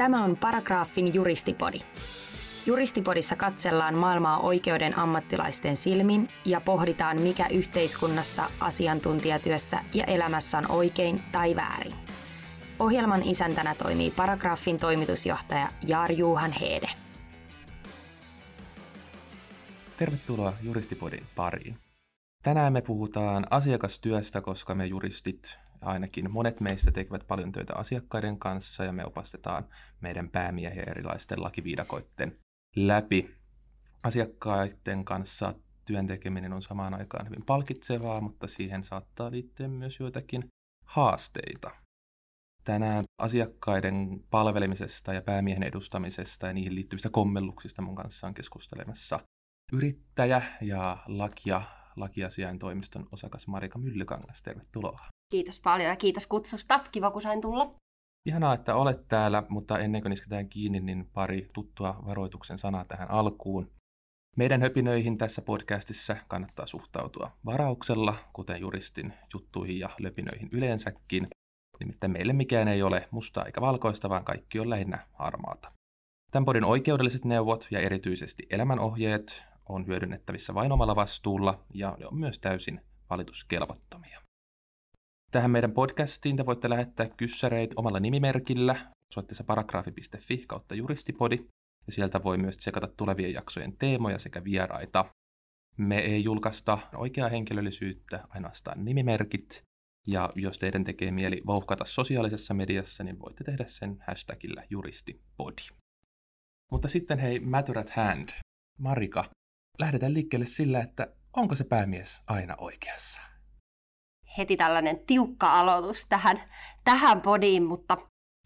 Tämä on Paragraafin juristipodi. Juristipodissa katsellaan maailmaa oikeuden ammattilaisten silmin ja pohditaan, mikä yhteiskunnassa, asiantuntijatyössä ja elämässä on oikein tai väärin. Ohjelman isäntänä toimii Paragraafin toimitusjohtaja Jaar Juhan Heede. Tervetuloa Juristipodin pariin. Tänään me puhutaan asiakastyöstä, koska me juristit, ainakin monet meistä tekevät paljon töitä asiakkaiden kanssa ja me opastetaan meidän päämiehiä erilaisten lakiviidakoiden läpi. Asiakkaiden kanssa työn tekeminen on samaan aikaan hyvin palkitsevaa, mutta siihen saattaa liittyä myös joitakin haasteita. Tänään asiakkaiden palvelemisesta ja päämiehen edustamisesta ja niihin liittyvistä kommelluksista mun kanssa on keskustelemassa yrittäjä ja lakia, lakiasiain toimiston osakas Marika Myllykangas. Tervetuloa. Kiitos paljon ja kiitos kutsusta. Kiva, kun sain tulla. Ihanaa, että olet täällä, mutta ennen kuin isketään kiinni, niin pari tuttua varoituksen sanaa tähän alkuun. Meidän höpinöihin tässä podcastissa kannattaa suhtautua varauksella, kuten juristin juttuihin ja löpinöihin yleensäkin. Nimittäin meille mikään ei ole mustaa eikä valkoista, vaan kaikki on lähinnä harmaata. Tämän podin oikeudelliset neuvot ja erityisesti elämänohjeet on hyödynnettävissä vain omalla vastuulla ja ne on myös täysin valituskelvottomia. Tähän meidän podcastiin te voitte lähettää kyssäreitä omalla nimimerkillä osoitteessa paragraafi.fi kautta juristipodi, ja sieltä voi myös tsekata tulevien jaksojen teemoja sekä vieraita. Me ei julkaista oikeaa henkilöllisyyttä, ainoastaan nimimerkit, ja jos teidän tekee mieli vauhkata sosiaalisessa mediassa, niin voitte tehdä sen hashtagillä juristipodi. Mutta sitten hei, matter at hand. Marika, lähdetään liikkeelle sillä, että onko se päämies aina oikeassa? Heti tällainen tiukka aloitus tähän, tähän podiin, mutta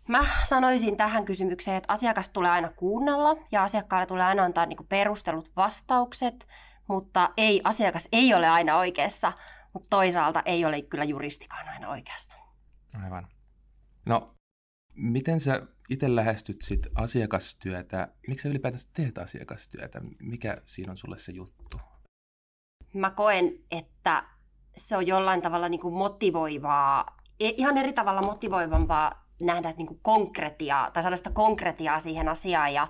mä sanoisin tähän kysymykseen, että asiakas tulee aina kuunnella ja asiakkaalle tulee aina antaa niin perustelut vastaukset, mutta ei, asiakas ei ole aina oikeassa, mutta toisaalta ei ole kyllä juristikaan aina oikeassa. Aivan. No, miten sä itse lähestyt sit asiakastyötä? Miksi sä ylipäätänsä teet asiakastyötä? Mikä siinä on sulle se juttu? Mä koen, että se on jollain tavalla niin kuin motivoivaa, e, ihan eri tavalla motivoivampaa nähdä niin kuin konkretiaa tai sitä konkretiaa siihen asiaan ja,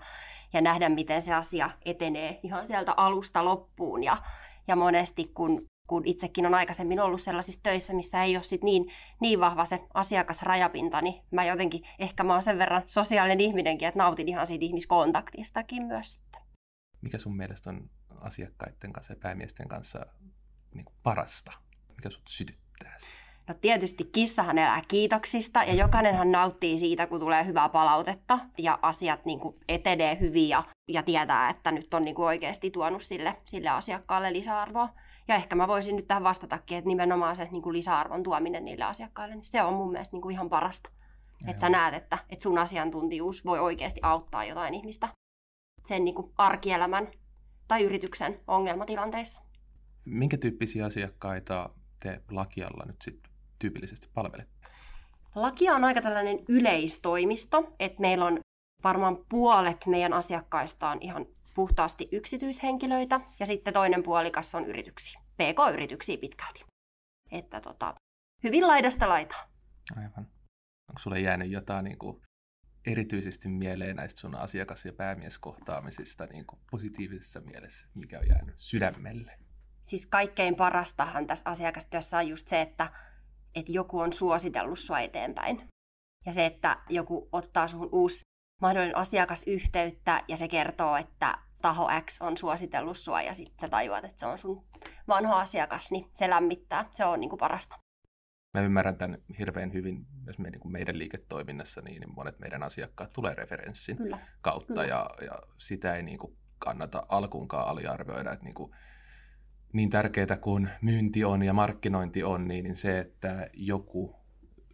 ja nähdä, miten se asia etenee ihan sieltä alusta loppuun. Ja, ja monesti, kun, kun itsekin on aikaisemmin ollut sellaisissa töissä, missä ei ole sit niin, niin vahva se asiakasrajapinta, niin mä jotenkin, ehkä mä oon sen verran sosiaalinen ihminenkin, että nautin ihan siitä ihmiskontaktistakin myös. Mikä sun mielestä on asiakkaiden kanssa ja päämiesten kanssa niin parasta? Mikä sut sytyttää No tietysti kissahan elää kiitoksista ja jokainenhan nauttii siitä, kun tulee hyvää palautetta ja asiat niin kuin etenee hyvin ja, ja tietää, että nyt on niin kuin oikeasti tuonut sille, sille asiakkaalle lisäarvoa. Ja ehkä mä voisin nyt tähän vastatakin, että nimenomaan se niin kuin lisäarvon tuominen niille asiakkaille, niin se on mun mielestä niin kuin ihan parasta. Että sä näet, että, että sun asiantuntijuus voi oikeasti auttaa jotain ihmistä sen niin kuin arkielämän tai yrityksen ongelmatilanteissa. Minkä tyyppisiä asiakkaita te Lakialla nyt sitten tyypillisesti palvelette? Lakia on aika tällainen yleistoimisto, että meillä on varmaan puolet meidän asiakkaista on ihan puhtaasti yksityishenkilöitä ja sitten toinen puolikas on yrityksiä, PK-yrityksiä pitkälti. Että tota, hyvin laidasta laitaa. Aivan. Onko sulle jäänyt jotain niin kuin erityisesti mieleen näistä sun asiakas- ja päämieskohtaamisista niin kuin positiivisessa mielessä, mikä on jäänyt sydämelle? Siis kaikkein parastahan tässä asiakastyössä on just se, että, että joku on suositellut sua eteenpäin. Ja se, että joku ottaa sun uusi mahdollinen asiakasyhteyttä ja se kertoo, että taho X on suositellut sua ja sitten sä tajuat, että se on sun vanha asiakas, niin se lämmittää. Se on niin kuin parasta. Mä ymmärrän tämän hirveän hyvin myös meidän, niin meidän liiketoiminnassa, niin, niin monet meidän asiakkaat tulee referenssin Kyllä. kautta Kyllä. Ja, ja sitä ei niin kuin kannata alkuunkaan aliarvioida, että niin kuin niin tärkeää kuin myynti on ja markkinointi on, niin se, että joku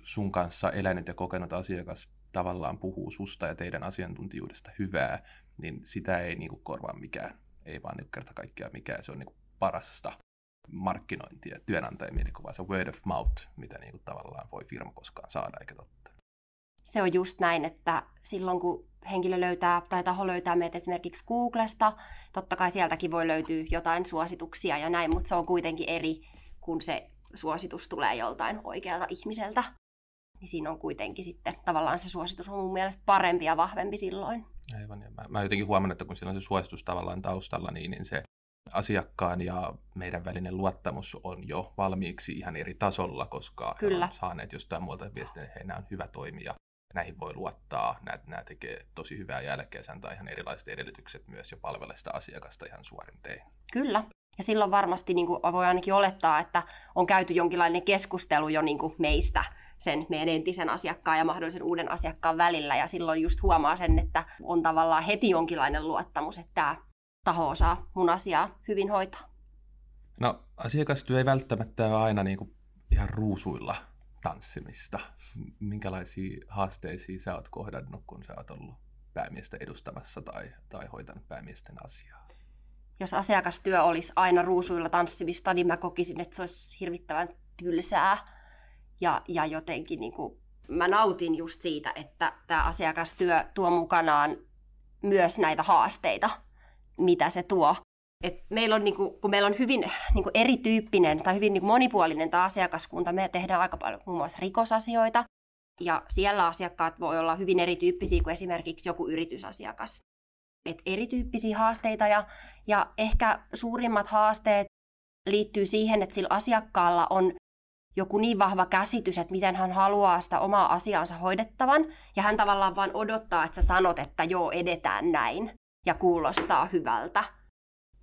sun kanssa elänyt ja kokenut asiakas tavallaan puhuu susta ja teidän asiantuntijuudesta hyvää, niin sitä ei niin kuin korvaa mikään. Ei vaan niin kerta kaikkiaan mikään. Se on niin kuin parasta markkinointia, työnantajan mielikuvaa, se word of mouth, mitä niin kuin tavallaan voi firma koskaan saada, eikä totta. Se on just näin, että silloin kun henkilö löytää tai taho löytää meitä esimerkiksi Googlesta. Totta kai sieltäkin voi löytyä jotain suosituksia ja näin, mutta se on kuitenkin eri, kun se suositus tulee joltain oikealta ihmiseltä. niin siinä on kuitenkin sitten tavallaan se suositus on mun mielestä parempi ja vahvempi silloin. Aivan, ja mä, mä jotenkin huomannut, että kun siellä on se suositus tavallaan taustalla, niin, niin se asiakkaan ja meidän välinen luottamus on jo valmiiksi ihan eri tasolla, koska Kyllä. he on saaneet jostain muualta viestin, että hei, nämä on hyvä toimija, näihin voi luottaa, nämä, nämä tekee tosi hyvää jälkeä, se antaa ihan erilaiset edellytykset myös jo palvella sitä asiakasta ihan suorin tein. Kyllä, ja silloin varmasti niin kuin voi ainakin olettaa, että on käyty jonkinlainen keskustelu jo niin kuin meistä sen meidän entisen asiakkaan ja mahdollisen uuden asiakkaan välillä. Ja silloin just huomaa sen, että on tavallaan heti jonkinlainen luottamus, että tämä taho osaa mun asiaa hyvin hoitaa. No asiakastyö ei välttämättä ole aina niin kuin ihan ruusuilla tanssimista. Minkälaisia haasteisia sä oot kohdannut, kun sä oot ollut päämiestä edustamassa tai, tai hoitanut päämiesten asiaa? Jos asiakastyö olisi aina ruusuilla tanssimista, niin mä kokisin, että se olisi hirvittävän tylsää. Ja, ja jotenkin niin kuin, mä nautin just siitä, että tämä asiakastyö tuo mukanaan myös näitä haasteita, mitä se tuo. Et meillä on, niinku, kun meillä on hyvin niinku, erityyppinen tai hyvin niinku, monipuolinen tämä asiakaskunta, me tehdään aika paljon muun muassa rikosasioita, ja siellä asiakkaat voi olla hyvin erityyppisiä kuin esimerkiksi joku yritysasiakas. Et erityyppisiä haasteita ja, ja ehkä suurimmat haasteet liittyy siihen, että sillä asiakkaalla on joku niin vahva käsitys, että miten hän haluaa sitä omaa asiaansa hoidettavan, ja hän tavallaan vain odottaa, että sä sanot, että joo, edetään näin, ja kuulostaa hyvältä.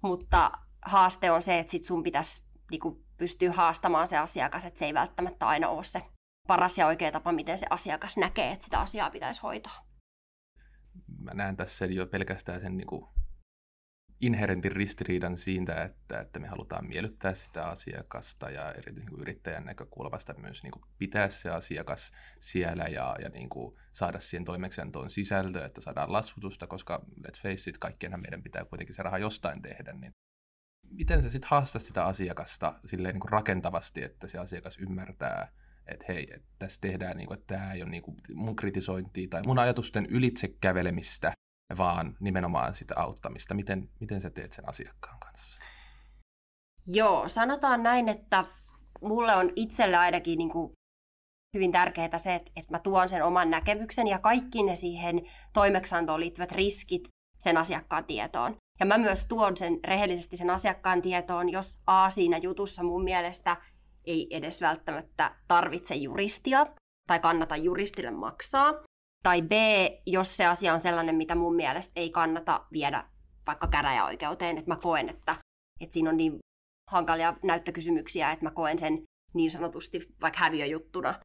Mutta haaste on se, että sit sun pitäisi niinku, pystyä haastamaan se asiakas, että se ei välttämättä aina ole se paras ja oikea tapa, miten se asiakas näkee, että sitä asiaa pitäisi hoitaa. Mä näen tässä jo pelkästään sen niin kuin inherentin ristiriidan siitä, että, että me halutaan miellyttää sitä asiakasta ja erityisesti niin yrittäjän näkökulmasta myös niin kuin pitää se asiakas siellä ja, ja niin kuin saada siihen toimeksiantoon sisältöä, että saadaan laskutusta, koska let's face it, kaikkienhan meidän pitää kuitenkin se raha jostain tehdä, niin miten sä sitten haastat sitä asiakasta silleen niin kuin rakentavasti, että se asiakas ymmärtää, että hei, että tässä tehdään, niin kuin, että tämä ei ole niin kuin mun kritisointia tai mun ajatusten ylitse kävelemistä, vaan nimenomaan sitä auttamista. Miten, miten sä teet sen asiakkaan kanssa? Joo, sanotaan näin, että mulle on itselle ainakin niin kuin hyvin tärkeää se, että, että mä tuon sen oman näkemyksen ja kaikki ne siihen toimeksiantoon liittyvät riskit sen asiakkaan tietoon. Ja mä myös tuon sen rehellisesti sen asiakkaan tietoon, jos A siinä jutussa mun mielestä ei edes välttämättä tarvitse juristia tai kannata juristille maksaa. Tai B, jos se asia on sellainen, mitä mun mielestä ei kannata viedä vaikka käräjäoikeuteen, että mä koen, että, että siinä on niin hankalia näyttökysymyksiä, että mä koen sen niin sanotusti vaikka häviöjuttuna,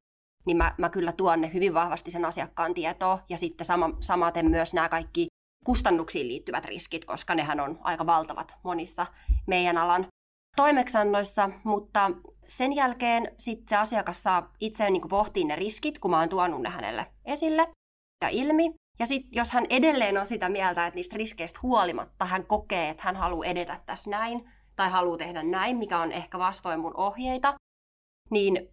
niin mä, mä kyllä tuon ne hyvin vahvasti sen asiakkaan tietoon. Ja sitten sama, samaten myös nämä kaikki kustannuksiin liittyvät riskit, koska nehän on aika valtavat monissa meidän alan toimeksannoissa, mutta sen jälkeen sitten se asiakas saa itse niin pohtia ne riskit, kun mä oon tuonut ne hänelle esille ja ilmi. Ja sitten jos hän edelleen on sitä mieltä, että niistä riskeistä huolimatta hän kokee, että hän haluaa edetä tässä näin, tai haluaa tehdä näin, mikä on ehkä vastoin mun ohjeita, niin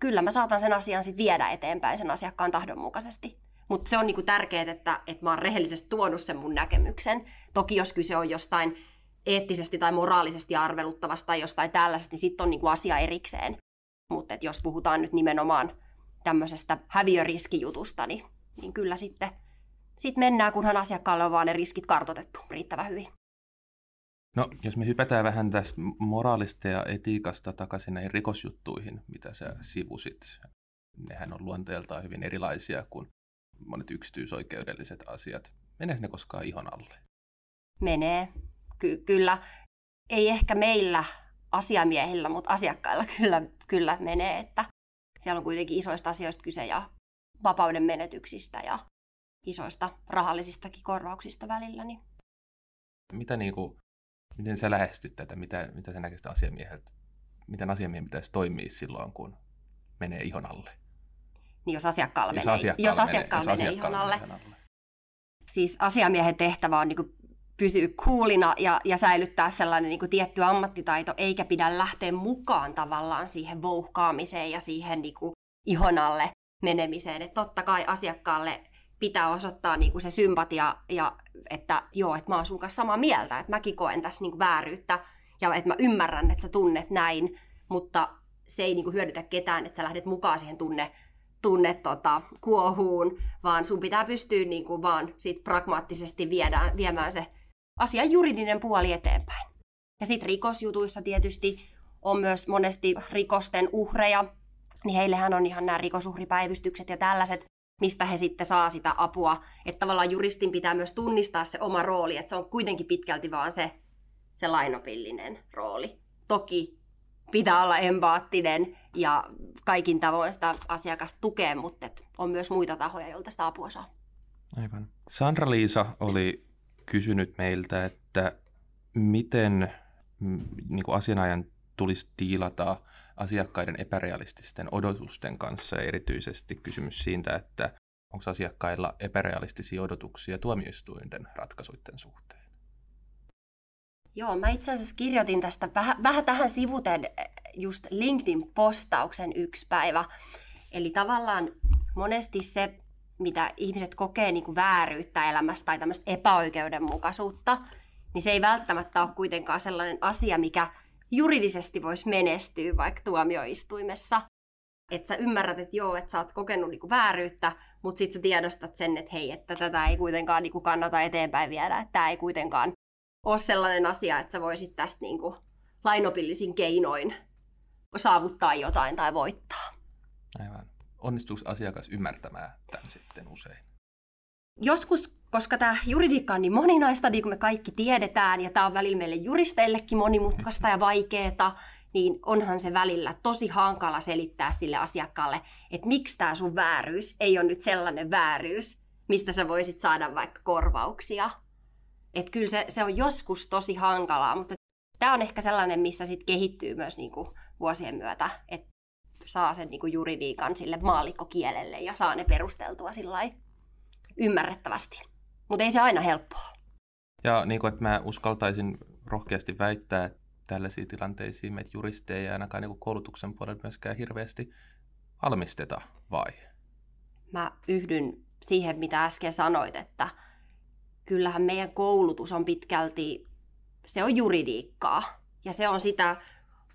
kyllä mä saatan sen asian sitten viedä eteenpäin sen asiakkaan tahdon mukaisesti. Mutta se on niinku tärkeää, että, että mä oon rehellisesti tuonut sen mun näkemyksen. Toki jos kyse on jostain eettisesti tai moraalisesti arveluttavasta tai jostain tällaisesta, niin sitten on niinku asia erikseen. Mutta jos puhutaan nyt nimenomaan tämmöisestä häviöriskijutusta, niin, niin kyllä sitten sit mennään, kunhan asiakkaalle on vaan ne riskit kartotettu riittävän hyvin. No, jos me hypätään vähän tästä moraalista ja etiikasta takaisin näihin rikosjuttuihin, mitä sä sivusit. Nehän on luonteeltaan hyvin erilaisia kuin monet yksityisoikeudelliset asiat. Meneekö ne koskaan ihon alle? Menee. Ky- kyllä. Ei ehkä meillä asiamiehillä, mutta asiakkailla kyllä, kyllä menee, että siellä on kuitenkin isoista asioista kyse ja vapauden menetyksistä ja isoista rahallisistakin korvauksista välillä. Niin. Mitä niin kuin, miten sä lähestyt tätä, mitä, mitä sä näkisit asiamieheltä, miten asiamiehen pitäisi toimia silloin, kun menee ihon alle? Niin jos asiakkaalla jos menee, asiakkaalla jos asiakkaalla menee, menee ihon alle. alle. Siis asiamiehen tehtävä on niin pysyä kuulina ja, ja säilyttää sellainen niin kuin tietty ammattitaito, eikä pidä lähteä mukaan tavallaan siihen vouhkaamiseen ja siihen niin kuin ihon alle menemiseen. Että totta kai asiakkaalle pitää osoittaa niin kuin se sympatia ja että joo, että mä oon sun kanssa samaa mieltä, että mäkin koen tässä niin kuin vääryyttä ja että mä ymmärrän, että sä tunnet näin, mutta se ei niin kuin hyödytä ketään, että sä lähdet mukaan siihen tunne, tunne tota, kuohuun, vaan sun pitää pystyä niin kuin vaan sit pragmaattisesti viedään, viemään se asian juridinen puoli eteenpäin. Ja sitten rikosjutuissa tietysti on myös monesti rikosten uhreja, niin heillehän on ihan nämä rikosuhripäivystykset ja tällaiset, mistä he sitten saa sitä apua. Että tavallaan juristin pitää myös tunnistaa se oma rooli, että se on kuitenkin pitkälti vaan se, se lainopillinen rooli. Toki pitää olla empaattinen ja kaikin tavoin sitä asiakasta tukea, mutta on myös muita tahoja, joilta sitä apua saa. Aivan. Sandra-Liisa oli kysynyt meiltä, että miten mm, niin kuin asianajan tulisi tiilata asiakkaiden epärealististen odotusten kanssa ja erityisesti kysymys siitä, että onko asiakkailla epärealistisia odotuksia tuomioistuinten ratkaisuiden suhteen. Joo, mä itse asiassa kirjoitin tästä vähän, vähän tähän sivuten eh, just LinkedIn-postauksen yksi päivä. Eli tavallaan monesti se, mitä ihmiset kokee niin kuin vääryyttä elämässä tai tämmöistä epäoikeudenmukaisuutta, niin se ei välttämättä ole kuitenkaan sellainen asia, mikä juridisesti voisi menestyä vaikka tuomioistuimessa. Että sä ymmärrät, että joo, että sä oot kokenut niinku vääryyttä, mutta sitten sä tiedostat sen, että hei, että tätä ei kuitenkaan niinku kannata eteenpäin viedä, että tämä ei kuitenkaan ole sellainen asia, että sä voisit tästä niinku lainopillisin keinoin saavuttaa jotain tai voittaa. Aivan. Onnistuuko asiakas ymmärtämään tämän sitten usein? Joskus koska tämä juridiikka on niin moninaista, niin kuin me kaikki tiedetään, ja tämä on välillä meille juristeillekin monimutkaista ja vaikeaa, niin onhan se välillä tosi hankala selittää sille asiakkaalle, että miksi tämä sun vääryys ei ole nyt sellainen vääryys, mistä sä voisit saada vaikka korvauksia. Että kyllä se, se on joskus tosi hankalaa, mutta tämä on ehkä sellainen, missä sitten kehittyy myös niinku vuosien myötä, että saa sen niinku juridiikan sille maallikkokielelle ja saa ne perusteltua sillä ymmärrettävästi mutta ei se aina helppoa. Ja niin kuin, että mä uskaltaisin rohkeasti väittää, että tällaisiin tilanteisiin meitä juristeja ei ainakaan niin koulutuksen puolella myöskään hirveästi valmisteta, vai? Mä yhdyn siihen, mitä äsken sanoit, että kyllähän meidän koulutus on pitkälti, se on juridiikkaa. Ja se on sitä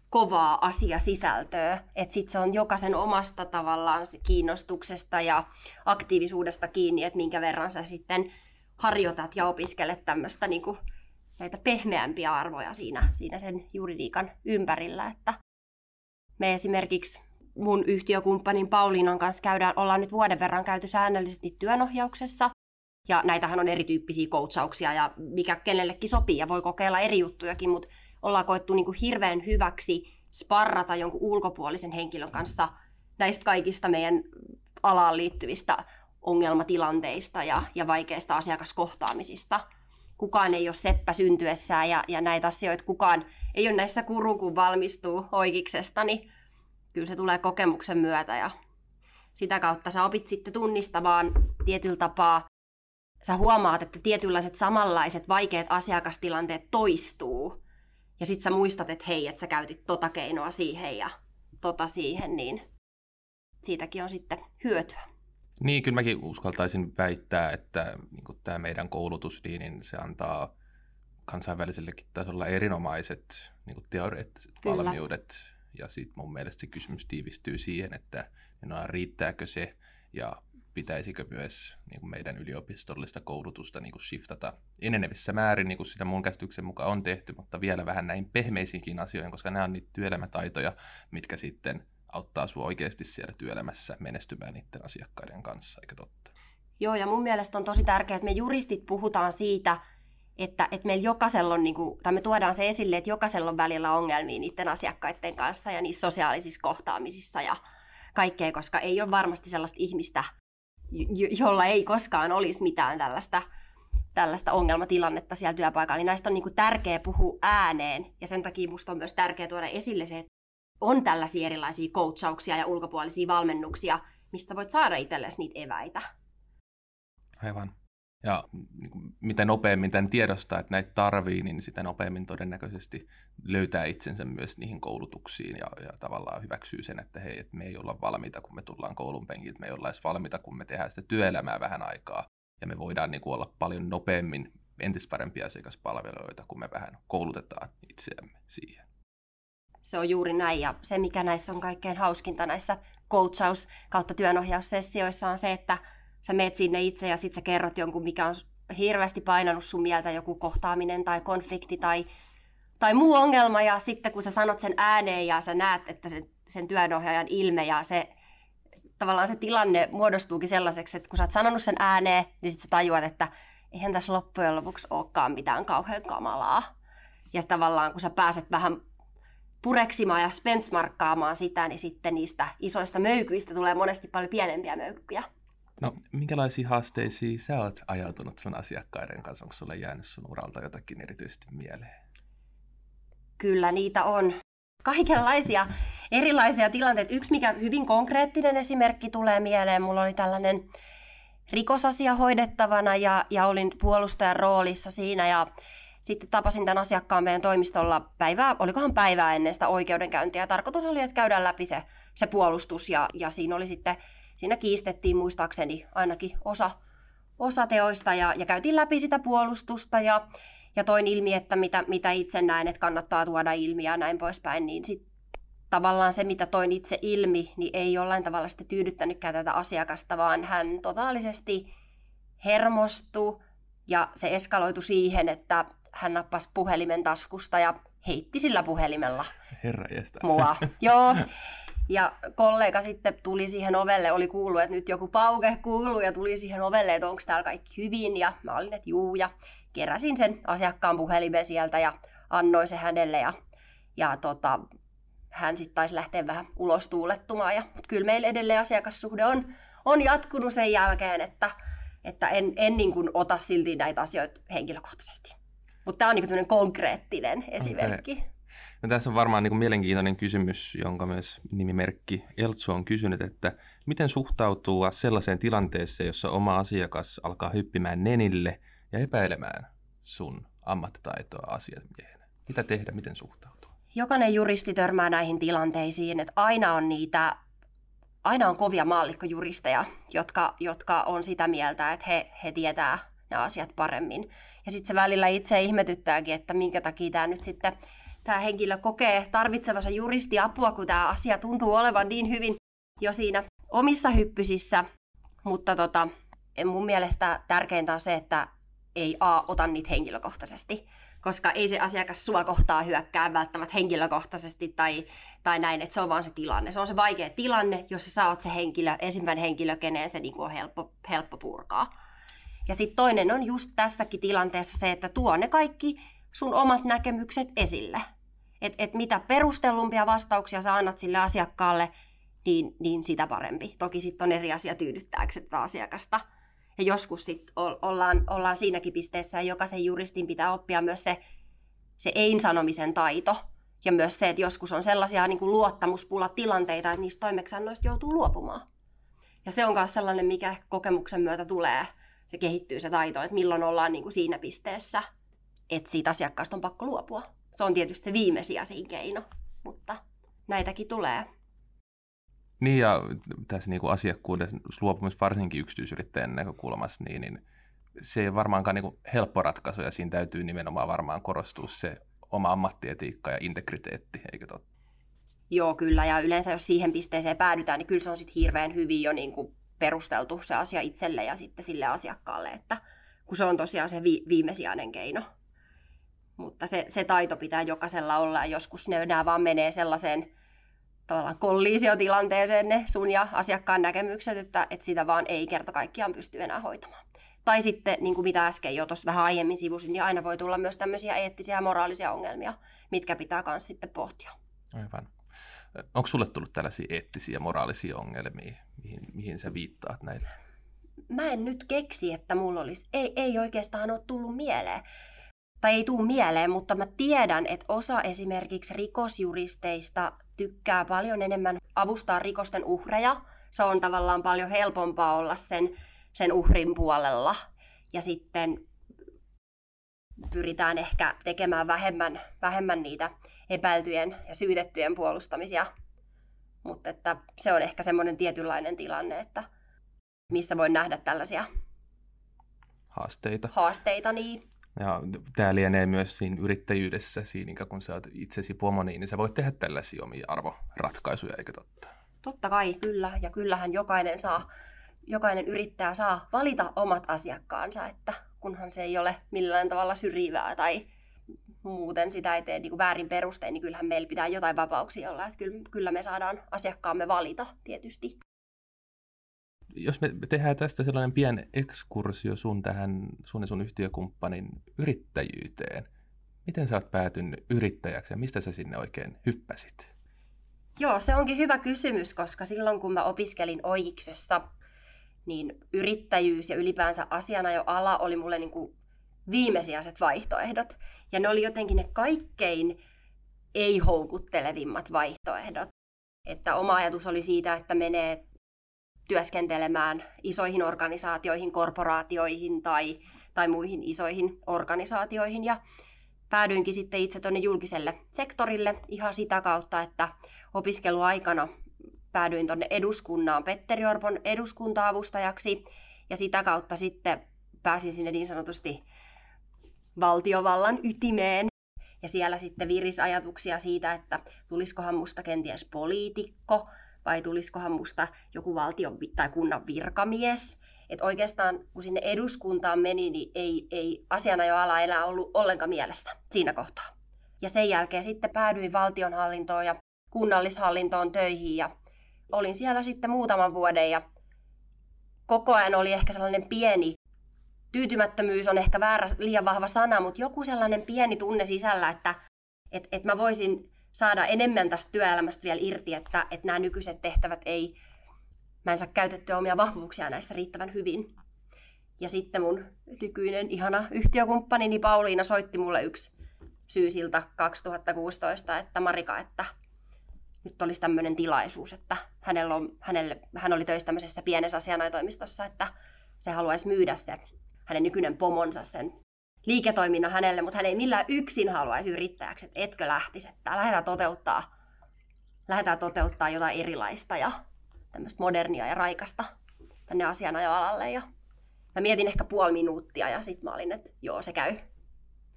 kovaa asiasisältöä, että sitten se on jokaisen omasta tavallaan kiinnostuksesta ja aktiivisuudesta kiinni, että minkä verran sä sitten harjoitat ja opiskelet tämmöistä niin kuin, näitä pehmeämpiä arvoja siinä, siinä sen juridiikan ympärillä. Että me esimerkiksi mun yhtiökumppanin Pauliinan kanssa käydään, ollaan nyt vuoden verran käyty säännöllisesti työnohjauksessa. Ja näitähän on erityyppisiä koutsauksia ja mikä kenellekin sopii ja voi kokeilla eri juttujakin, mutta ollaan koettu niin kuin hirveän hyväksi sparrata jonkun ulkopuolisen henkilön kanssa näistä kaikista meidän alaan liittyvistä ongelmatilanteista ja, ja vaikeista asiakaskohtaamisista. Kukaan ei ole seppä syntyessään ja, ja näitä asioita kukaan ei ole näissä kuru, kun valmistuu oikeiksesta, niin kyllä se tulee kokemuksen myötä ja sitä kautta sä opit sitten tunnistamaan tietyllä tapaa, sä huomaat, että tietynlaiset samanlaiset vaikeat asiakastilanteet toistuu ja sitten sä muistat, että hei, että sä käytit tota keinoa siihen ja tota siihen, niin siitäkin on sitten hyötyä. Niin, kyllä mäkin uskaltaisin väittää, että niin tämä meidän koulutus, niin se antaa kansainvälisellekin tasolla erinomaiset niin kuin teoreettiset kyllä. valmiudet. Ja sitten mun mielestä se kysymys tiivistyy siihen, että no, riittääkö se ja pitäisikö myös niin kuin meidän yliopistollista koulutusta niin kuin shiftata enenevissä määrin, niin kuin sitä mun käsityksen mukaan on tehty, mutta vielä vähän näin pehmeisiinkin asioihin, koska nämä on niitä työelämätaitoja, mitkä sitten auttaa sinua oikeasti siellä työelämässä menestymään niiden asiakkaiden kanssa, eikö totta? Joo, ja mun mielestä on tosi tärkeää, että me juristit puhutaan siitä, että, että meillä jokaisella on, niin kuin, tai me tuodaan se esille, että jokaisella on välillä ongelmia niiden asiakkaiden kanssa ja niissä sosiaalisissa kohtaamisissa ja kaikkea, koska ei ole varmasti sellaista ihmistä, jolla ei koskaan olisi mitään tällaista, tällaista ongelmatilannetta siellä työpaikalla. Niin näistä on niin kuin tärkeää puhua ääneen ja sen takia minusta on myös tärkeää tuoda esille se, että on tällaisia erilaisia coachauksia ja ulkopuolisia valmennuksia, mistä voit saada itsellesi niitä eväitä. Aivan. Ja niin mitä nopeammin tämän tiedostaa, että näitä tarvii, niin sitä nopeammin todennäköisesti löytää itsensä myös niihin koulutuksiin ja, ja tavallaan hyväksyy sen, että hei, että me ei olla valmiita, kun me tullaan koulun penkiltä, me ei olla edes valmiita, kun me tehdään sitä työelämää vähän aikaa. Ja me voidaan niin kuin olla paljon nopeammin entistä parempia asiakaspalveluita, kun me vähän koulutetaan itseämme siihen. Se on juuri näin ja se, mikä näissä on kaikkein hauskinta näissä coachaus- kautta työnohjaussessioissa on se, että sä meet sinne itse ja sitten sä kerrot jonkun, mikä on hirveästi painanut sun mieltä, joku kohtaaminen tai konflikti tai, tai muu ongelma ja sitten kun sä sanot sen ääneen ja sä näet, että sen, sen työnohjaajan ilme ja se tavallaan se tilanne muodostuukin sellaiseksi, että kun sä oot sanonut sen ääneen, niin sitten sä tajuat, että eihän tässä loppujen lopuksi olekaan mitään kauhean kamalaa. Ja tavallaan kun sä pääset vähän pureksimaan ja spentsmarkkaamaan sitä, niin sitten niistä isoista möykyistä tulee monesti paljon pienempiä möykkyjä. No, minkälaisia haasteisiin sä oot ajautunut sun asiakkaiden kanssa? Onko sulle jäänyt sun uralta jotakin erityisesti mieleen? Kyllä niitä on kaikenlaisia erilaisia tilanteita. Yksi, mikä hyvin konkreettinen esimerkki tulee mieleen, mulla oli tällainen rikosasia hoidettavana ja, ja olin puolustajan roolissa siinä ja sitten tapasin tämän asiakkaan meidän toimistolla päivää, olikohan päivää ennen sitä oikeudenkäyntiä. Tarkoitus oli, että käydään läpi se, se puolustus ja, ja siinä oli sitten, siinä kiistettiin muistaakseni ainakin osa, osa teoista ja, ja käytiin läpi sitä puolustusta ja, ja toin ilmi, että mitä, mitä itse näen, että kannattaa tuoda ilmi ja näin poispäin, niin sitten tavallaan se, mitä toin itse ilmi, niin ei jollain tavalla sitten tyydyttänytkään tätä asiakasta, vaan hän totaalisesti hermostui ja se eskaloitu siihen, että hän nappasi puhelimen taskusta ja heitti sillä puhelimella Herra mua. Joo. Ja kollega sitten tuli siihen ovelle, oli kuullut, että nyt joku pauke kuuluu ja tuli siihen ovelle, että onko täällä kaikki hyvin. Ja mä olin, että juu, ja keräsin sen asiakkaan puhelimen sieltä ja annoin se hänelle. Ja, ja tota, hän sitten taisi lähteä vähän ulos tuulettumaan. Ja, mutta kyllä meillä edelleen asiakassuhde on, on jatkunut sen jälkeen, että, että en, en niin kuin ota silti näitä asioita henkilökohtaisesti. Mutta tämä on niin konkreettinen esimerkki. Okay. No, tässä on varmaan niin mielenkiintoinen kysymys, jonka myös nimimerkki Eltsu on kysynyt, että miten suhtautua sellaiseen tilanteeseen, jossa oma asiakas alkaa hyppimään nenille ja epäilemään sun ammattitaitoa asiamiehenä? Mitä tehdä, miten suhtautua? Jokainen juristi törmää näihin tilanteisiin, että aina on niitä aina on kovia maallikkojuristeja, jotka, jotka on sitä mieltä, että he, he tietää nämä asiat paremmin. Ja sitten se välillä itse ihmetyttääkin, että minkä takia tämä nyt sitten tämä henkilö kokee tarvitsevansa juristiapua, kun tämä asia tuntuu olevan niin hyvin jo siinä omissa hyppysissä. Mutta tota, mun mielestä tärkeintä on se, että ei A, ota niitä henkilökohtaisesti, koska ei se asiakas sua kohtaa hyökkää välttämättä henkilökohtaisesti tai, tai näin, että se on vaan se tilanne. Se on se vaikea tilanne, jos sä oot se henkilö, ensimmäinen henkilö, keneen se niin on helppo, helppo purkaa. Ja sitten toinen on just tässäkin tilanteessa se, että tuo ne kaikki sun omat näkemykset esille. Että et mitä perustellumpia vastauksia sä annat sille asiakkaalle, niin, niin sitä parempi. Toki sitten on eri asia tyydyttääkö tätä asiakasta. Ja joskus sitten ollaan, ollaan siinäkin pisteessä, ja jokaisen juristin pitää oppia myös se, se ei-sanomisen taito. Ja myös se, että joskus on sellaisia niin luottamuspulatilanteita, että niistä toimeksiannoista joutuu luopumaan. Ja se on myös sellainen, mikä kokemuksen myötä tulee – se kehittyy se taito, että milloin ollaan niin kuin siinä pisteessä, että siitä asiakkaasta on pakko luopua. Se on tietysti se viimesijasin keino, mutta näitäkin tulee. Niin ja tässä niin kuin asiakkuuden luopumista varsinkin yksityisyrittäjän näkökulmasta, niin, niin se ei varmaankaan niin kuin helppo ratkaisu ja siinä täytyy nimenomaan varmaan korostua se oma ammattietiikka ja integriteetti, eikö totta? Joo, kyllä. Ja yleensä jos siihen pisteeseen päädytään, niin kyllä se on sitten hirveän hyvin jo niin kuin perusteltu se asia itselle ja sitten sille asiakkaalle, että kun se on tosiaan se vi- viimesijainen keino. Mutta se, se taito pitää jokaisella olla ja joskus ne nämä vaan menee sellaiseen tavallaan kolliisiotilanteeseen ne sun ja asiakkaan näkemykset, että, että sitä vaan ei kerta kaikkiaan pysty enää hoitamaan. Tai sitten, niin kuin mitä äsken jo tuossa vähän aiemmin sivusin, niin aina voi tulla myös tämmöisiä eettisiä ja moraalisia ongelmia, mitkä pitää myös sitten pohtia. Aivan. Onko sulle tullut tällaisia eettisiä ja moraalisia ongelmia, mihin, mihin sä viittaat näillä? Mä en nyt keksi, että mulla olisi, ei, ei oikeastaan ole tullut mieleen. Tai ei tule mieleen, mutta mä tiedän, että osa esimerkiksi rikosjuristeista tykkää paljon enemmän avustaa rikosten uhreja. Se on tavallaan paljon helpompaa olla sen, sen uhrin puolella. Ja sitten pyritään ehkä tekemään vähemmän, vähemmän niitä epäiltyjen ja syytettyjen puolustamisia. Mutta että se on ehkä semmoinen tietynlainen tilanne, että missä voi nähdä tällaisia haasteita. Haasteita, niin. Ja tämä lienee myös siinä yrittäjyydessä, siinä kun sä oot itsesi pomo, niin sä voit tehdä tällaisia omia arvoratkaisuja, eikö totta? Totta kai, kyllä. Ja kyllähän jokainen saa, jokainen yrittäjä saa valita omat asiakkaansa, että kunhan se ei ole millään tavalla syrjivää tai muuten sitä ei tee niin kuin väärin perustein, niin kyllähän meillä pitää jotain vapauksia olla. Että kyllä, kyllä me saadaan asiakkaamme valita tietysti. Jos me tehdään tästä sellainen pieni ekskursio sun tähän sun ja sun yhtiökumppanin yrittäjyyteen. Miten sä oot päätynyt yrittäjäksi ja mistä sä sinne oikein hyppäsit? Joo, se onkin hyvä kysymys, koska silloin kun mä opiskelin Oikiksessa, niin yrittäjyys ja ylipäänsä asianajoala oli mulle niin kuin viimesijaiset vaihtoehdot. Ja ne oli jotenkin ne kaikkein ei-houkuttelevimmat vaihtoehdot. Että oma ajatus oli siitä, että menee työskentelemään isoihin organisaatioihin, korporaatioihin tai, tai muihin isoihin organisaatioihin. Ja päädyinkin sitten itse tuonne julkiselle sektorille ihan sitä kautta, että opiskeluaikana päädyin tuonne eduskunnaan Petteri Orpon eduskunta-avustajaksi ja sitä kautta sitten pääsin sinne niin sanotusti valtiovallan ytimeen. Ja siellä sitten viris ajatuksia siitä, että tulisikohan musta kenties poliitikko vai tulisikohan musta joku valtion tai kunnan virkamies. Että oikeastaan kun sinne eduskuntaan meni, niin ei, ei asianajoala enää ollut ollenkaan mielessä siinä kohtaa. Ja sen jälkeen sitten päädyin valtionhallintoon ja kunnallishallintoon töihin ja olin siellä sitten muutaman vuoden ja koko ajan oli ehkä sellainen pieni tyytymättömyys on ehkä väärä, liian vahva sana, mutta joku sellainen pieni tunne sisällä, että et, et mä voisin saada enemmän tästä työelämästä vielä irti, että, että nämä nykyiset tehtävät ei, mä en saa käytettyä omia vahvuuksia näissä riittävän hyvin. Ja sitten mun nykyinen ihana yhtiökumppanini Pauliina soitti mulle yksi syysilta 2016, että Marika, että nyt olisi tämmöinen tilaisuus, että hänellä on, hänelle, hän oli töissä tämmöisessä pienessä asianaitoimistossa, että se haluaisi myydä se hänen nykyinen pomonsa sen liiketoiminnan hänelle, mutta hän ei millään yksin haluaisi yrittäjäksi, että etkö lähtisi, että lähdetään toteuttaa, lähdetään toteuttaa jotain erilaista ja tämmöistä modernia ja raikasta tänne asianajoalalle. Ja mä mietin ehkä puoli minuuttia ja sitten mä olin, että joo, se käy.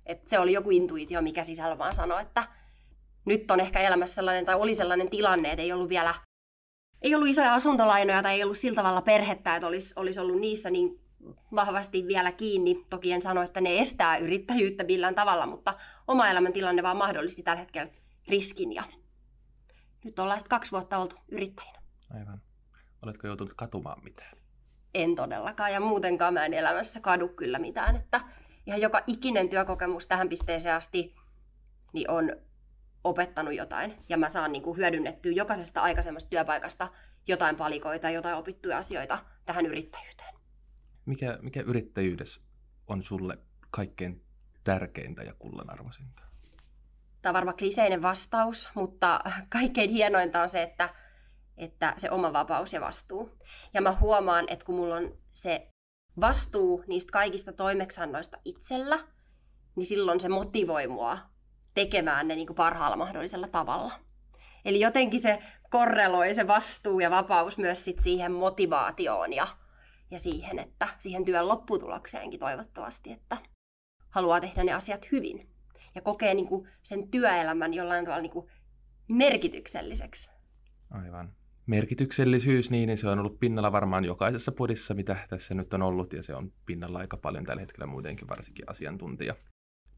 Et se oli joku intuitio, mikä sisällä vaan sanoi, että nyt on ehkä elämässä sellainen, tai oli sellainen tilanne, että ei ollut vielä ei ollut isoja asuntolainoja tai ei ollut sillä tavalla perhettä, että olisi, olisi ollut niissä niin vahvasti vielä kiinni. Toki en sano, että ne estää yrittäjyyttä millään tavalla, mutta oma elämäntilanne vaan mahdollisti tällä hetkellä riskin. Ja nyt ollaan sitten kaksi vuotta oltu yrittäjinä. Aivan. Oletko joutunut katumaan mitään? En todellakaan, ja muutenkaan mä en elämässä kadu kyllä mitään. Että ihan joka ikinen työkokemus tähän pisteeseen asti niin on opettanut jotain. Ja mä saan niin kuin hyödynnettyä jokaisesta aikaisemmasta työpaikasta jotain palikoita, jotain opittuja asioita tähän yrittäjyyteen. Mikä, mikä yrittäjyydessä on sulle kaikkein tärkeintä ja kullanarvoisinta? Tämä on varmaan kliseinen vastaus, mutta kaikkein hienointa on se, että, että se oma vapaus ja vastuu. Ja mä huomaan, että kun mulla on se vastuu niistä kaikista toimeksannoista itsellä, niin silloin se motivoi mua tekemään ne niin kuin parhaalla mahdollisella tavalla. Eli jotenkin se korreloi se vastuu ja vapaus myös sit siihen motivaatioon ja ja siihen, että siihen työn lopputulokseenkin toivottavasti, että haluaa tehdä ne asiat hyvin ja kokee niin kuin sen työelämän jollain tavalla niin kuin merkitykselliseksi. Aivan. Merkityksellisyys, niin, niin se on ollut pinnalla varmaan jokaisessa podissa, mitä tässä nyt on ollut, ja se on pinnalla aika paljon tällä hetkellä muutenkin, varsinkin asiantuntija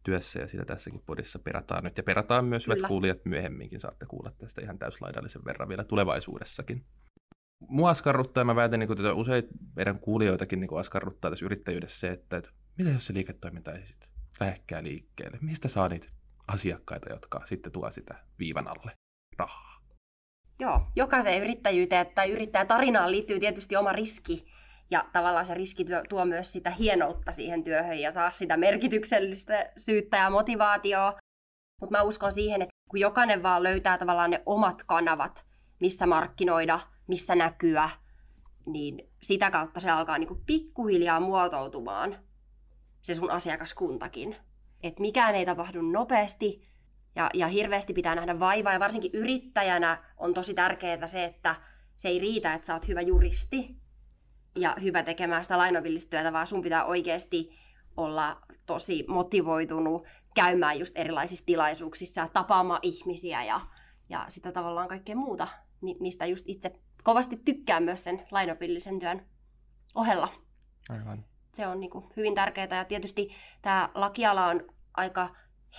työssä, ja sitä tässäkin podissa perataan nyt. Ja perataan myös, Kyllä. hyvät kuulijat, myöhemminkin saatte kuulla tästä ihan täyslaidallisen verran vielä tulevaisuudessakin mua askarruttaa, mä väitän, niin että usein meidän kuulijoitakin niin askarruttaa tässä yrittäjyydessä se, että, että mitä jos se liiketoiminta ei sitten lähdekään liikkeelle? Mistä saa niitä asiakkaita, jotka sitten tuo sitä viivan alle rahaa? Joo, jokaiseen yrittäjyyteen tai yrittäjän tarinaan liittyy tietysti oma riski. Ja tavallaan se riski tuo myös sitä hienoutta siihen työhön ja taas sitä merkityksellistä syyttä ja motivaatioa. Mutta mä uskon siihen, että kun jokainen vaan löytää tavallaan ne omat kanavat, missä markkinoida, missä näkyä, niin sitä kautta se alkaa niinku pikkuhiljaa muotoutumaan, se sun asiakaskuntakin. Et mikään ei tapahdu nopeasti ja, ja hirveästi pitää nähdä vaivaa. Ja varsinkin yrittäjänä on tosi tärkeää se, että se ei riitä, että sä oot hyvä juristi ja hyvä tekemään sitä lainovillistyötä, vaan sun pitää oikeasti olla tosi motivoitunut käymään just erilaisissa tilaisuuksissa ja tapaamaan ihmisiä ja, ja sitä tavallaan kaikkea muuta, mistä just itse kovasti tykkään myös sen lainopillisen työn ohella. Aivan. Se on niin kuin hyvin tärkeää ja tietysti tämä lakiala on aika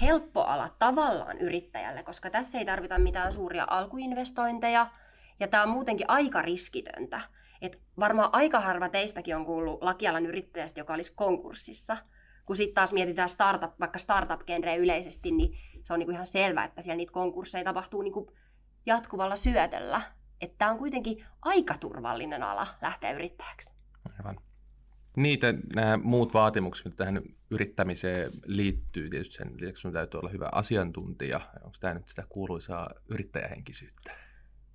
helppo ala tavallaan yrittäjälle, koska tässä ei tarvita mitään suuria alkuinvestointeja ja tämä on muutenkin aika riskitöntä. Et varmaan aika harva teistäkin on kuullut lakialan yrittäjästä, joka olisi konkurssissa. Kun sitten taas mietitään startup, vaikka startup-genreä yleisesti, niin se on niinku ihan selvää, että siellä niitä konkursseja tapahtuu niinku jatkuvalla syötöllä. Että tämä on kuitenkin aika turvallinen ala lähteä yrittäjäksi. Aivan. Niitä nämä muut vaatimukset, mitä tähän yrittämiseen liittyy, tietysti sen lisäksi sun täytyy olla hyvä asiantuntija. Onko tämä nyt sitä kuuluisaa yrittäjähenkisyyttä?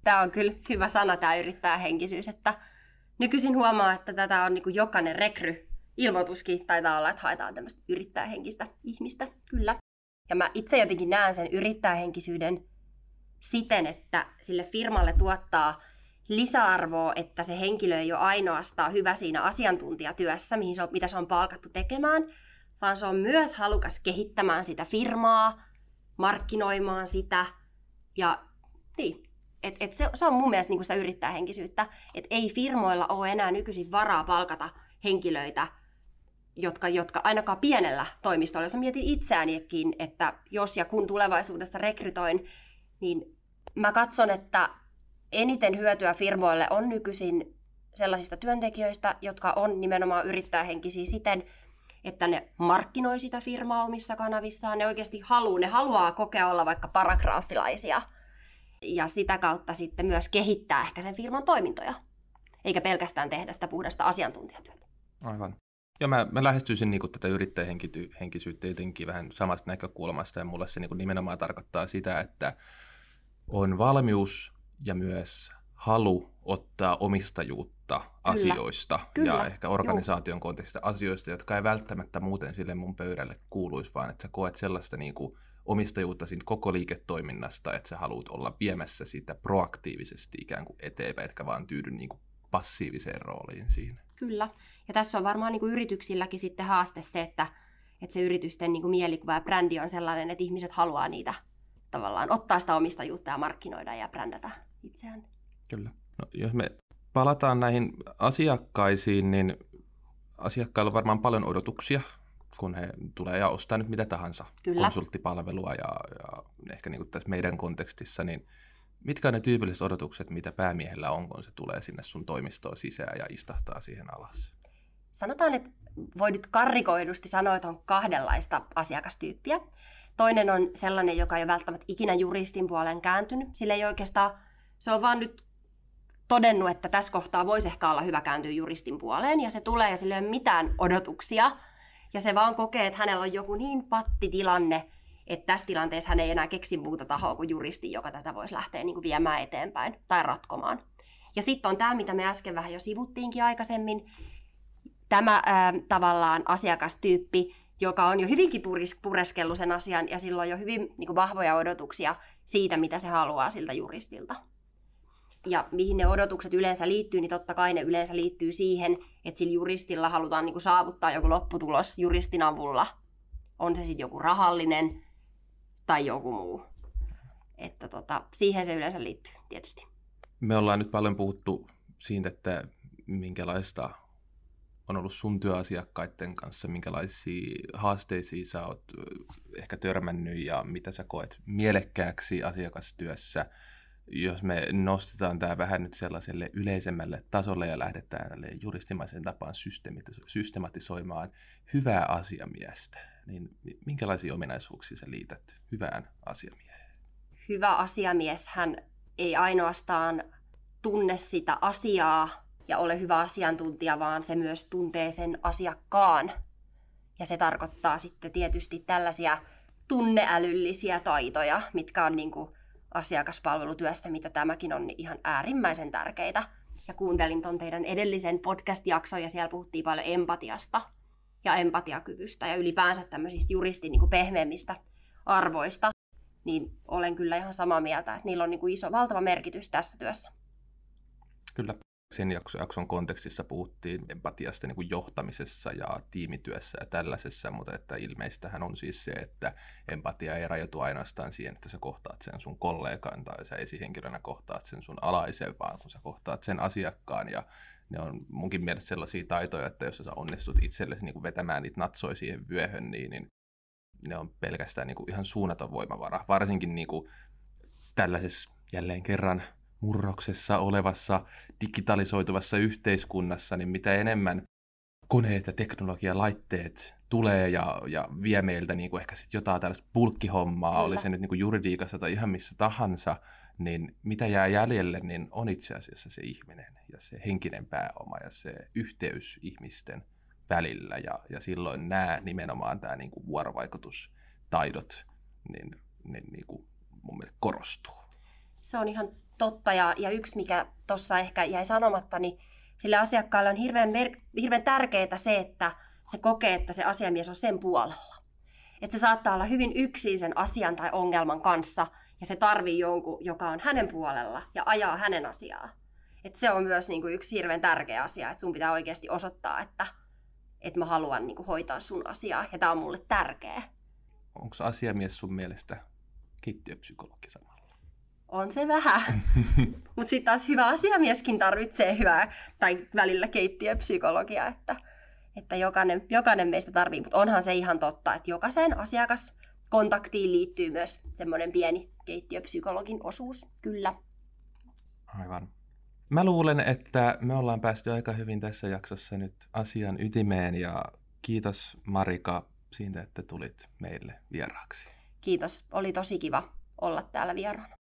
Tämä on kyllä hyvä sana, tämä yrittäjähenkisyys, että nykyisin huomaa, että tätä on niin jokainen rekry ilmoituskin taitaa olla, että haetaan tämmöistä yrittäjähenkistä ihmistä, kyllä. Ja mä itse jotenkin näen sen yrittäjähenkisyyden siten, että sille firmalle tuottaa lisäarvoa, että se henkilö ei ole ainoastaan hyvä siinä asiantuntijatyössä, mihin se on, mitä se on palkattu tekemään, vaan se on myös halukas kehittämään sitä firmaa, markkinoimaan sitä. Ja niin, et, et se, se on mun mielestä niin sitä yrittäjähenkisyyttä, että ei firmoilla ole enää nykyisin varaa palkata henkilöitä, jotka, jotka ainakaan pienellä toimistolla, jos mä mietin itseäänikin, että jos ja kun tulevaisuudessa rekrytoin, niin mä katson, että eniten hyötyä firmoille on nykyisin sellaisista työntekijöistä, jotka on nimenomaan yrittäjähenkisiä siten, että ne markkinoi sitä firmaa omissa kanavissaan, ne oikeasti haluaa, ne haluaa kokea olla vaikka paragraafilaisia ja sitä kautta sitten myös kehittää ehkä sen firman toimintoja, eikä pelkästään tehdä sitä puhdasta asiantuntijatyötä. Aivan. Ja mä, mä lähestyisin niin tätä yrittäjähenkisyyttä jotenkin vähän samasta näkökulmasta, ja mulle se niin nimenomaan tarkoittaa sitä, että on valmius ja myös halu ottaa omistajuutta Kyllä. asioista Kyllä. ja ehkä organisaation kontekstista asioista, jotka ei välttämättä muuten sille mun pöydälle kuuluisi, vaan että sä koet sellaista niin kuin omistajuutta siitä koko liiketoiminnasta, että sä haluat olla viemässä sitä proaktiivisesti ikään kuin eteenpäin, etkä vaan tyydy niin kuin passiiviseen rooliin siinä. Kyllä. Ja tässä on varmaan niin kuin yrityksilläkin sitten haaste se, että, että se yritysten niin kuin mielikuva ja brändi on sellainen, että ihmiset haluaa niitä tavallaan ottaa sitä omistajuutta ja markkinoida ja brändätä itseään. Kyllä. No, jos me palataan näihin asiakkaisiin, niin asiakkailla on varmaan paljon odotuksia, kun he tulee ja ostaa nyt mitä tahansa Kyllä. konsulttipalvelua ja, ja ehkä niin kuin tässä meidän kontekstissa, niin mitkä on ne tyypilliset odotukset, mitä päämiehellä on, kun se tulee sinne sun toimistoon sisään ja istahtaa siihen alas? Sanotaan, että voi nyt karrikoidusti sanoa, että on kahdenlaista asiakastyyppiä. Toinen on sellainen, joka ei ole välttämättä ikinä juristin puolen kääntynyt. Sillä ei oikeastaan, se on vaan nyt todennut, että tässä kohtaa voisi ehkä olla hyvä kääntyä juristin puoleen, ja se tulee ja sillä ei ole mitään odotuksia, ja se vaan kokee, että hänellä on joku niin pattitilanne, että tässä tilanteessa hän ei enää keksi muuta tahoa kuin juristi, joka tätä voisi lähteä niin kuin viemään eteenpäin tai ratkomaan. Ja sitten on tämä, mitä me äsken vähän jo sivuttiinkin aikaisemmin, tämä ää, tavallaan asiakastyyppi, joka on jo hyvinkin puris, pureskellut sen asian ja sillä on jo hyvin niin kuin vahvoja odotuksia siitä, mitä se haluaa siltä juristilta. Ja mihin ne odotukset yleensä liittyy, niin totta kai ne yleensä liittyy siihen, että sillä juristilla halutaan niin kuin saavuttaa joku lopputulos juristin avulla. On se sitten joku rahallinen tai joku muu. Että tota, siihen se yleensä liittyy tietysti. Me ollaan nyt paljon puhuttu siitä, että minkälaista on ollut sun työasiakkaiden kanssa, minkälaisia haasteisiin sä oot ehkä törmännyt ja mitä sä koet mielekkääksi asiakastyössä. Jos me nostetaan tämä vähän nyt sellaiselle yleisemmälle tasolle ja lähdetään tälle juristimaisen tapaan systematisoimaan hyvää asiamiestä, niin minkälaisia ominaisuuksia sä liität hyvään asiamieheen? Hyvä asiamies hän ei ainoastaan tunne sitä asiaa, ja ole hyvä asiantuntija, vaan se myös tuntee sen asiakkaan. Ja se tarkoittaa sitten tietysti tällaisia tunneälyllisiä taitoja, mitkä on niin kuin asiakaspalvelutyössä, mitä tämäkin on niin ihan äärimmäisen tärkeitä. Ja kuuntelin tuon teidän edellisen podcast-jakson ja siellä puhuttiin paljon empatiasta ja empatiakyvystä ja ylipäänsä tämmöisistä juristin niin kuin pehmeämmistä arvoista. Niin olen kyllä ihan samaa mieltä, että niillä on niin kuin iso, valtava merkitys tässä työssä. Kyllä. Sen jakson kontekstissa puhuttiin empatiasta niin kuin johtamisessa ja tiimityössä ja tällaisessa, mutta että ilmeistähän on siis se, että empatia ei rajoitu ainoastaan siihen, että sä kohtaat sen sun kollegan tai sä esihenkilönä kohtaat sen sun alaisen, vaan kun sä kohtaat sen asiakkaan ja ne on munkin mielestä sellaisia taitoja, että jos sä onnistut itsellesi niin kuin vetämään niitä natsoja siihen vyöhön, niin, niin ne on pelkästään niin kuin ihan suunnaton voimavara. Varsinkin niin kuin tällaisessa jälleen kerran murroksessa olevassa digitalisoituvassa yhteiskunnassa, niin mitä enemmän koneet ja teknologia, laitteet tulee ja, ja vie meiltä niin kuin ehkä sit jotain tällaista pulkkihommaa, Kyllä. oli se nyt niin kuin juridiikassa tai ihan missä tahansa, niin mitä jää jäljelle, niin on itse asiassa se ihminen ja se henkinen pääoma ja se yhteys ihmisten välillä. Ja, ja silloin nämä nimenomaan tämä niin kuin vuorovaikutustaidot niin, niin, niin kuin mun mielestä korostuu. Se on ihan totta. Ja, ja yksi, mikä tuossa ehkä jäi sanomatta, niin sille asiakkaalle on hirveän, mer- hirveän tärkeää se, että se kokee, että se asiamies on sen puolella. Että se saattaa olla hyvin yksin sen asian tai ongelman kanssa, ja se tarvii jonkun, joka on hänen puolella ja ajaa hänen asiaa. Et se on myös niin kuin yksi hirveän tärkeä asia, että sun pitää oikeasti osoittaa, että, että mä haluan niin kuin hoitaa sun asiaa, ja tämä on mulle tärkeä. Onko asiamies sun mielestä kittiöpsykologi samalla? On se vähän. Mutta sitten taas hyvä asiamieskin tarvitsee hyvää tai välillä keittiöpsykologiaa, että, että jokainen, jokainen meistä tarvii. Mutta onhan se ihan totta, että jokaiseen asiakaskontaktiin liittyy myös semmoinen pieni keittiöpsykologin osuus, kyllä. Aivan. Mä luulen, että me ollaan päästy aika hyvin tässä jaksossa nyt asian ytimeen ja kiitos Marika siitä, että tulit meille vieraaksi. Kiitos, oli tosi kiva olla täällä vieraana.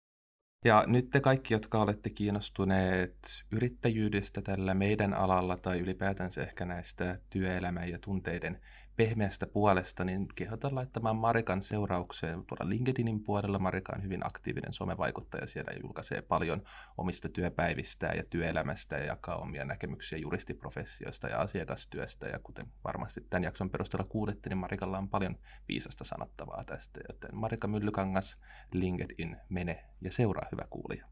Ja nyt te kaikki, jotka olette kiinnostuneet yrittäjyydestä tällä meidän alalla tai ylipäätänsä ehkä näistä työelämän ja tunteiden pehmeästä puolesta, niin kehotan laittamaan Marikan seuraukseen tuolla LinkedInin puolella. Marika on hyvin aktiivinen somevaikuttaja, siellä julkaisee paljon omista työpäivistään ja työelämästä ja jakaa omia näkemyksiä juristiprofessioista ja asiakastyöstä. Ja kuten varmasti tämän jakson perusteella kuulette, niin Marikalla on paljon viisasta sanottavaa tästä, joten Marika Myllykangas, LinkedIn, mene ja seuraa hyvä kuulija.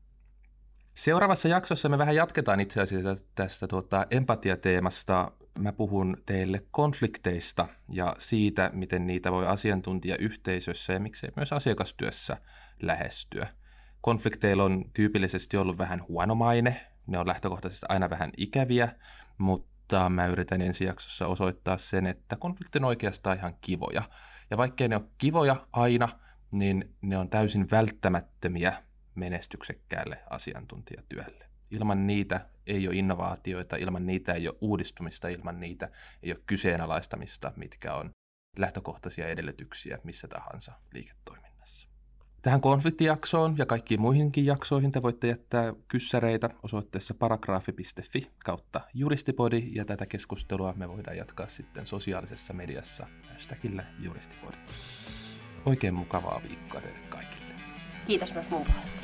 Seuraavassa jaksossa me vähän jatketaan itse asiassa tästä tuota, empatiateemasta mä puhun teille konflikteista ja siitä, miten niitä voi asiantuntijayhteisössä ja miksei myös asiakastyössä lähestyä. Konflikteilla on tyypillisesti ollut vähän huonomaine, ne on lähtökohtaisesti aina vähän ikäviä, mutta mä yritän ensi jaksossa osoittaa sen, että konfliktit on oikeastaan ihan kivoja. Ja vaikkei ne ole kivoja aina, niin ne on täysin välttämättömiä menestyksekkäälle asiantuntijatyölle. Ilman niitä ei ole innovaatioita, ilman niitä ei ole uudistumista, ilman niitä ei ole kyseenalaistamista, mitkä on lähtökohtaisia edellytyksiä missä tahansa liiketoiminnassa. Tähän konfliktijaksoon ja kaikkiin muihinkin jaksoihin te voitte jättää kyssäreitä osoitteessa paragraafi.fi kautta juristipodi ja tätä keskustelua me voidaan jatkaa sitten sosiaalisessa mediassa hashtagillä juristipodi. Oikein mukavaa viikkoa teille kaikille. Kiitos myös mun puolesta.